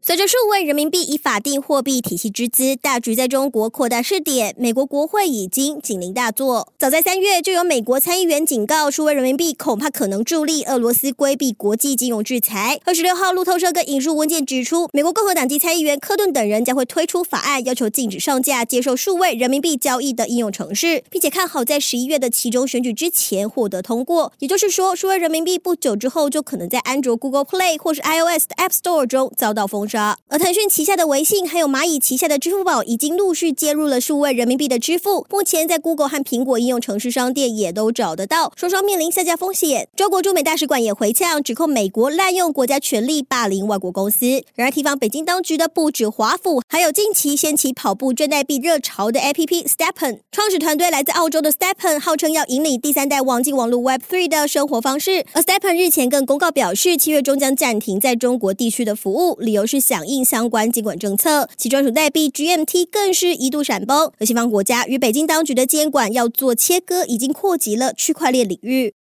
随着数位人民币以法定货币体系之资大举在中国扩大试点，美国国会已经警铃大作。早在三月，就有美国参议员警告，数位人民币恐怕可能助力俄罗斯规避国际金融制裁。二十六号，路透社跟引述文件指出，美国共和党籍参议员科顿等人将会推出法案，要求禁止上架接受数位人民币交易的应用程式，并且看好在十一月的期中选举之前获得通过。也就是说，数位人民币不久之后就可能在安卓 Google Play 或是 iOS 的 App Store 中遭到封而腾讯旗下的微信，还有蚂蚁旗下的支付宝，已经陆续接入了数位人民币的支付。目前在 Google 和苹果应用程式商店也都找得到，双双面临下架风险。中国驻美大使馆也回呛，指控美国滥用国家权力霸凌外国公司。然而提防北京当局的不止华府，还有近期掀起跑步赚代币热潮的 APP Stepen。创始团队来自澳洲的 Stepen，号称要引领第三代网际网络 Web3 的生活方式。而 Stepen 日前更公告表示，七月中将暂停在中国地区的服务，理由是响应。相关监管政策，其专属代币 GMT 更是一度闪崩。而西方国家与北京当局的监管要做切割，已经扩及了区块链领域。